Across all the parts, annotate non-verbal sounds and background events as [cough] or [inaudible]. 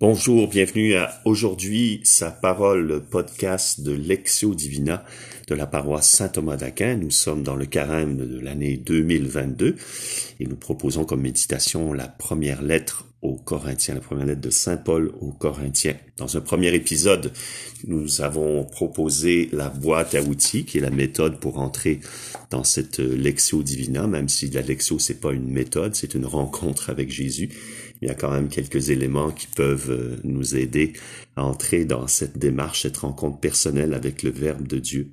Bonjour, bienvenue à aujourd'hui sa parole le podcast de Lexio Divina de la paroisse Saint Thomas d'Aquin. Nous sommes dans le carême de l'année 2022 et nous proposons comme méditation la première lettre aux Corinthiens, la première lettre de Saint Paul aux Corinthiens. Dans un premier épisode, nous avons proposé la boîte à outils, qui est la méthode pour entrer dans cette Lexio Divina, même si la Lexio c'est pas une méthode, c'est une rencontre avec Jésus. Il y a quand même quelques éléments qui peuvent euh, nous aider à entrer dans cette démarche, cette rencontre personnelle avec le Verbe de Dieu.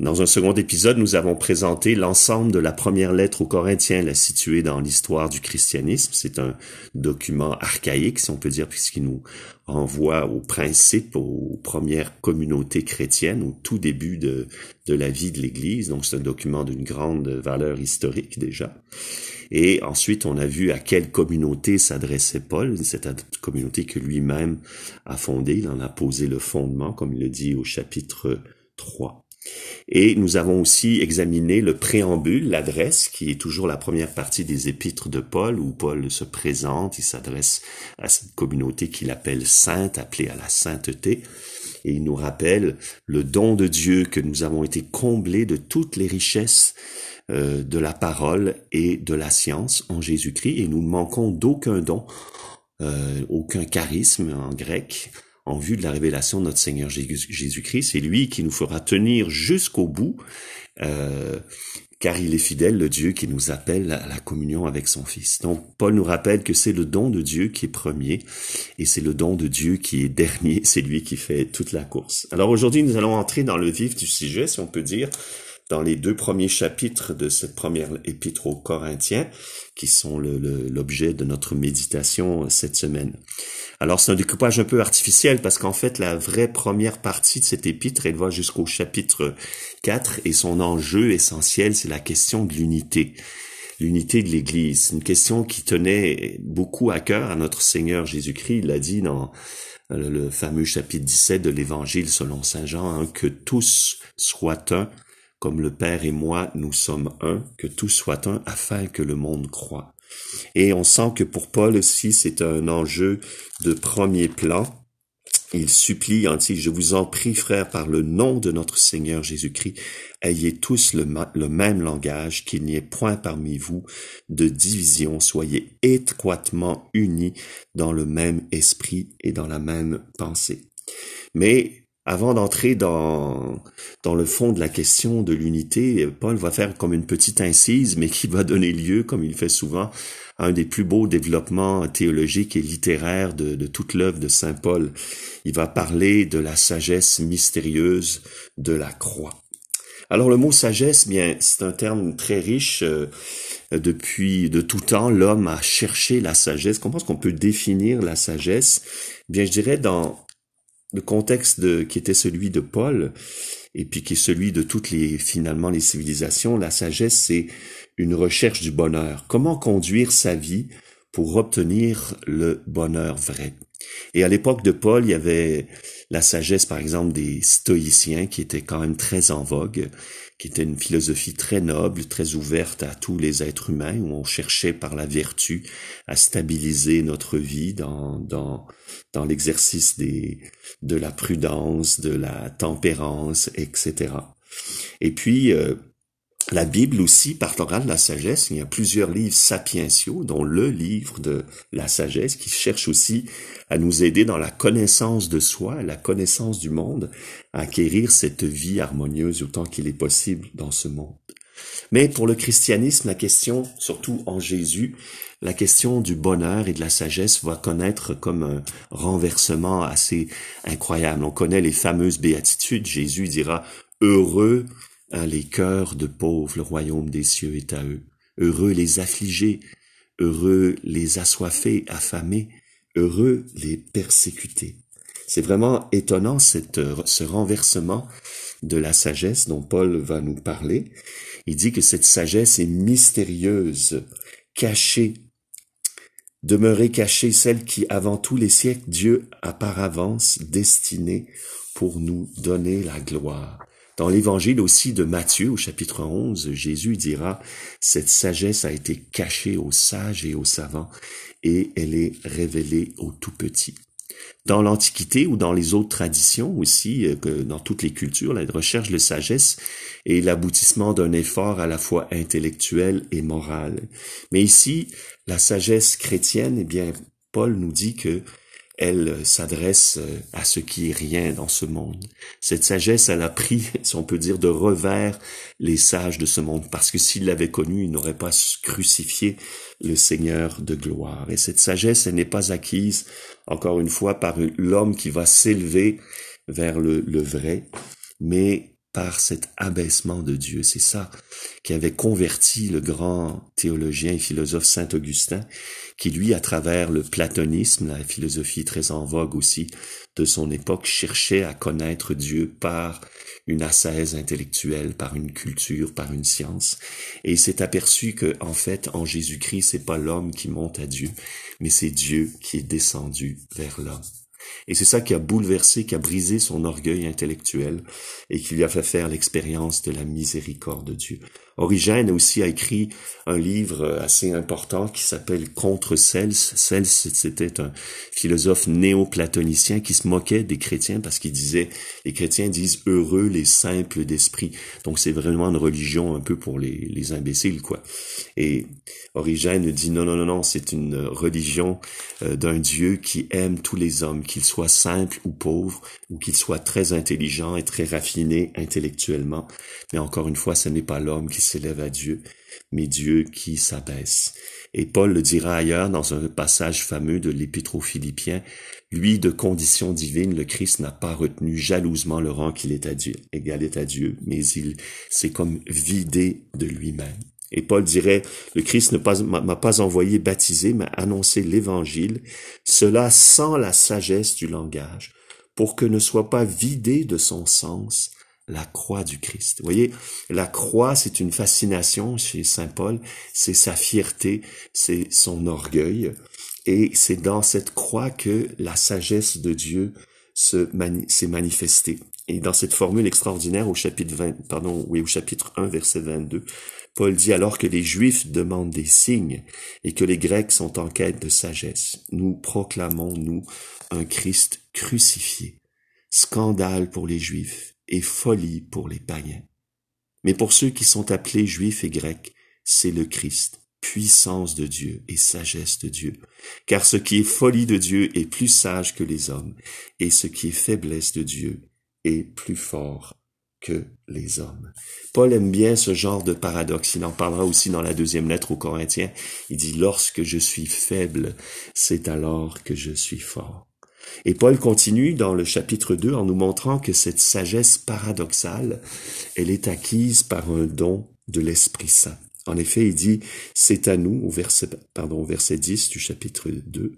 Dans un second épisode, nous avons présenté l'ensemble de la première lettre aux Corinthiens, la située dans l'histoire du christianisme. C'est un document archaïque, si on peut dire, puisqu'il nous renvoie aux principes, aux premières communautés chrétiennes, au tout début de, la vie de l'Église. Donc c'est un document d'une grande valeur historique déjà. Et ensuite, on a vu à quelle communauté s'adressait Paul, cette communauté que lui-même a fondée. Il en a posé le fondement, comme il le dit au chapitre 3. Et nous avons aussi examiné le préambule, l'adresse, qui est toujours la première partie des épîtres de Paul, où Paul se présente, il s'adresse à cette communauté qu'il appelle sainte, appelée à la sainteté, et il nous rappelle le don de Dieu que nous avons été comblés de toutes les richesses euh, de la parole et de la science en Jésus-Christ, et nous ne manquons d'aucun don, euh, aucun charisme en grec, en vue de la révélation de notre Seigneur Jésus-Christ. C'est lui qui nous fera tenir jusqu'au bout, euh, car il est fidèle, le Dieu qui nous appelle à la communion avec son Fils. Donc Paul nous rappelle que c'est le don de Dieu qui est premier, et c'est le don de Dieu qui est dernier, c'est lui qui fait toute la course. Alors aujourd'hui, nous allons entrer dans le vif du sujet, si on peut dire, dans les deux premiers chapitres de cette première épître aux Corinthiens, qui sont l'objet de notre méditation cette semaine. Alors c'est un découpage un peu artificiel parce qu'en fait la vraie première partie de cet épître, elle va jusqu'au chapitre 4 et son enjeu essentiel, c'est la question de l'unité. L'unité de l'Église, une question qui tenait beaucoup à cœur à notre Seigneur Jésus-Christ. Il l'a dit dans le fameux chapitre 17 de l'Évangile selon Saint Jean, hein, que tous soient un, comme le Père et moi nous sommes un, que tous soient un, afin que le monde croit. Et on sent que pour Paul aussi, c'est un enjeu de premier plan. Il supplie, en dit, je vous en prie, frère, par le nom de notre Seigneur Jésus-Christ, ayez tous le, le même langage, qu'il n'y ait point parmi vous de division, soyez étroitement unis dans le même esprit et dans la même pensée. Mais avant d'entrer dans, dans le fond de la question de l'unité, Paul va faire comme une petite incise, mais qui va donner lieu, comme il fait souvent, à un des plus beaux développements théologiques et littéraires de, de toute l'œuvre de Saint Paul. Il va parler de la sagesse mystérieuse de la croix. Alors le mot sagesse, bien, c'est un terme très riche. Euh, depuis de tout temps, l'homme a cherché la sagesse. Comment est-ce qu'on peut définir la sagesse? Bien, je dirais dans le contexte qui était celui de Paul, et puis qui est celui de toutes les, finalement, les civilisations, la sagesse, c'est une recherche du bonheur. Comment conduire sa vie pour obtenir le bonheur vrai? Et à l'époque de Paul, il y avait la sagesse, par exemple, des stoïciens qui était quand même très en vogue, qui était une philosophie très noble, très ouverte à tous les êtres humains, où on cherchait par la vertu à stabiliser notre vie dans, dans, dans l'exercice des, de la prudence, de la tempérance, etc. Et puis, euh, la Bible aussi parlera de la sagesse. Il y a plusieurs livres sapientiaux, dont le livre de la sagesse, qui cherche aussi à nous aider dans la connaissance de soi, la connaissance du monde, à acquérir cette vie harmonieuse autant qu'il est possible dans ce monde. Mais pour le christianisme, la question, surtout en Jésus, la question du bonheur et de la sagesse va connaître comme un renversement assez incroyable. On connaît les fameuses béatitudes. Jésus dira, heureux les cœurs de pauvres, le royaume des cieux est à eux. Heureux les affligés, heureux les assoiffés, affamés, heureux les persécutés. C'est vraiment étonnant cette, ce renversement de la sagesse dont Paul va nous parler. Il dit que cette sagesse est mystérieuse, cachée, demeurée cachée, celle qui, avant tous les siècles, Dieu a par avance destinée pour nous donner la gloire Dans l'évangile aussi de Matthieu au chapitre 11, Jésus dira, cette sagesse a été cachée aux sages et aux savants et elle est révélée aux tout petits. Dans l'Antiquité ou dans les autres traditions aussi, euh, dans toutes les cultures, la recherche de sagesse est l'aboutissement d'un effort à la fois intellectuel et moral. Mais ici, la sagesse chrétienne, eh bien, Paul nous dit que elle s'adresse euh, à ce qui est rien dans ce monde. Cette sagesse, elle a pris, [laughs] si on peut dire, de revers les sages de ce monde, parce que s'il l'avait connu, il n'aurait pas crucifié le Seigneur de gloire. Et cette sagesse, elle n'est pas acquise, encore une fois, par l'homme qui va s'élever vers le, le vrai, mais par cet abaissement de Dieu. C'est ça qui avait converti le grand théologien et philosophe Saint Augustin, qui lui, à travers le platonisme, la philosophie très en vogue aussi de son époque, cherchait à connaître Dieu par une assaise intellectuelle, par une culture, par une science. Et il s'est aperçu que, en fait, en Jésus-Christ, c'est pas l'homme qui monte à Dieu, mais c'est Dieu qui est descendu vers l'homme. Et c'est ça qui a bouleversé, qui a brisé son orgueil intellectuel et qui lui a fait faire l'expérience de la miséricorde de Dieu. Origène aussi a écrit un livre assez important qui s'appelle Contre Cels. Cels, c'était un philosophe néo-platonicien qui se moquait des chrétiens parce qu'il disait, les chrétiens disent heureux les simples d'esprit. Donc c'est vraiment une religion un peu pour les, les imbéciles, quoi. Et Origène dit non, non, non, non, c'est une religion euh, d'un Dieu qui aime tous les hommes, qu'ils soient simples ou pauvres, ou qu'ils soient très intelligents et très raffinés intellectuellement. Mais encore une fois, ce n'est pas l'homme qui s'élève à Dieu, mais Dieu qui s'abaisse. Et Paul le dira ailleurs dans un passage fameux de l'Épître aux Philippiens, lui, de condition divine, le Christ n'a pas retenu jalousement le rang qu'il est à Dieu, égal est à Dieu, mais il s'est comme vidé de lui-même. Et Paul dirait, le Christ ne m'a pas envoyé baptiser, mais annoncé l'évangile, cela sans la sagesse du langage, pour que ne soit pas vidé de son sens la croix du Christ. Vous voyez, la croix, c'est une fascination chez Saint Paul, c'est sa fierté, c'est son orgueil, et c'est dans cette croix que la sagesse de Dieu s'est manifestée. Et dans cette formule extraordinaire au chapitre 20, pardon, oui, au chapitre 1, verset 22, Paul dit alors que les Juifs demandent des signes et que les Grecs sont en quête de sagesse. Nous proclamons, nous, un Christ crucifié. Scandale pour les Juifs folie pour les païens. Mais pour ceux qui sont appelés Juifs et Grecs, c'est le Christ, puissance de Dieu et sagesse de Dieu. Car ce qui est folie de Dieu est plus sage que les hommes, et ce qui est faiblesse de Dieu est plus fort que les hommes. Paul aime bien ce genre de paradoxe. Il en parlera aussi dans la deuxième lettre aux Corinthiens. Il dit, lorsque je suis faible, c'est alors que je suis fort. Et Paul continue dans le chapitre 2 en nous montrant que cette sagesse paradoxale, elle est acquise par un don de l'Esprit Saint. En effet, il dit, c'est à nous, au verset, pardon, au verset 10 du chapitre 2,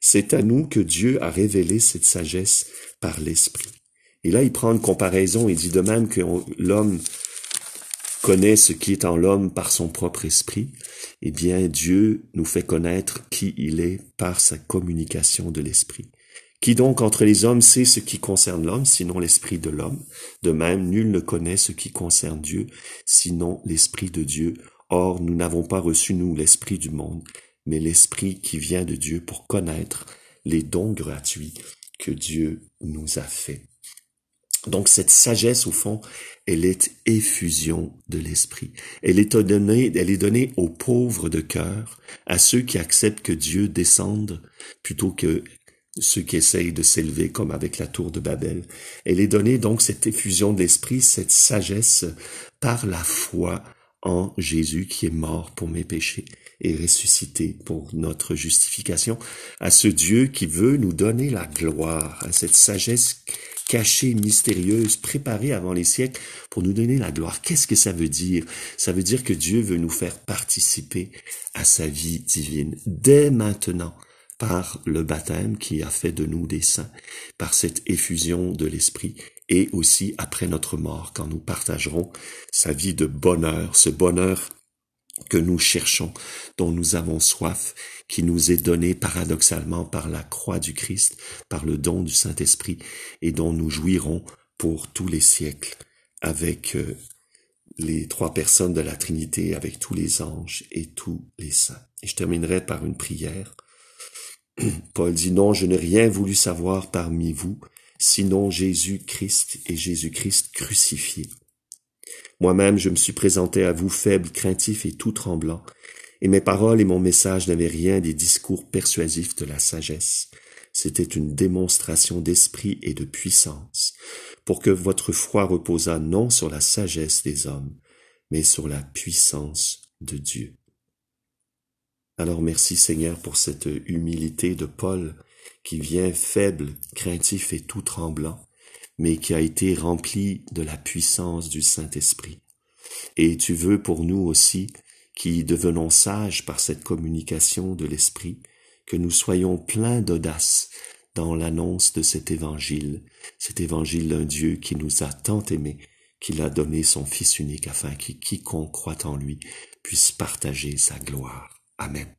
c'est à nous que Dieu a révélé cette sagesse par l'Esprit. Et là, il prend une comparaison et dit de même que l'homme connaît ce qui est en l'homme par son propre esprit, eh bien Dieu nous fait connaître qui il est par sa communication de l'esprit. Qui donc entre les hommes sait ce qui concerne l'homme, sinon l'esprit de l'homme De même, nul ne connaît ce qui concerne Dieu, sinon l'esprit de Dieu. Or, nous n'avons pas reçu, nous, l'esprit du monde, mais l'esprit qui vient de Dieu pour connaître les dons gratuits que Dieu nous a faits. Donc cette sagesse, au fond, elle est effusion de l'esprit. Elle est donnée, elle est donnée aux pauvres de cœur, à ceux qui acceptent que Dieu descende plutôt que ceux qui essayent de s'élever comme avec la tour de Babel. Elle est donnée donc cette effusion de l'esprit, cette sagesse par la foi en Jésus qui est mort pour mes péchés et ressuscité pour notre justification, à ce Dieu qui veut nous donner la gloire, à cette sagesse cachée, mystérieuse, préparée avant les siècles pour nous donner la gloire. Qu'est-ce que ça veut dire? Ça veut dire que Dieu veut nous faire participer à sa vie divine dès maintenant par le baptême qui a fait de nous des saints, par cette effusion de l'Esprit, et aussi après notre mort, quand nous partagerons sa vie de bonheur, ce bonheur que nous cherchons, dont nous avons soif, qui nous est donné paradoxalement par la croix du Christ, par le don du Saint-Esprit, et dont nous jouirons pour tous les siècles. avec euh, les trois personnes de la Trinité, avec tous les anges et tous les saints. Et je terminerai par une prière. Paul dit non, je n'ai rien voulu savoir parmi vous, sinon Jésus-Christ et Jésus-Christ crucifié. Moi-même, je me suis présenté à vous faible, craintif et tout tremblant, et mes paroles et mon message n'avaient rien des discours persuasifs de la sagesse. C'était une démonstration d'esprit et de puissance, pour que votre foi reposât non sur la sagesse des hommes, mais sur la puissance de Dieu. Alors merci Seigneur pour cette humilité de Paul qui vient faible, craintif et tout tremblant, mais qui a été rempli de la puissance du Saint-Esprit. Et tu veux pour nous aussi, qui devenons sages par cette communication de l'Esprit, que nous soyons pleins d'audace dans l'annonce de cet évangile, cet évangile d'un Dieu qui nous a tant aimés, qu'il a donné son Fils unique afin que quiconque croit en lui puisse partager sa gloire. Amen.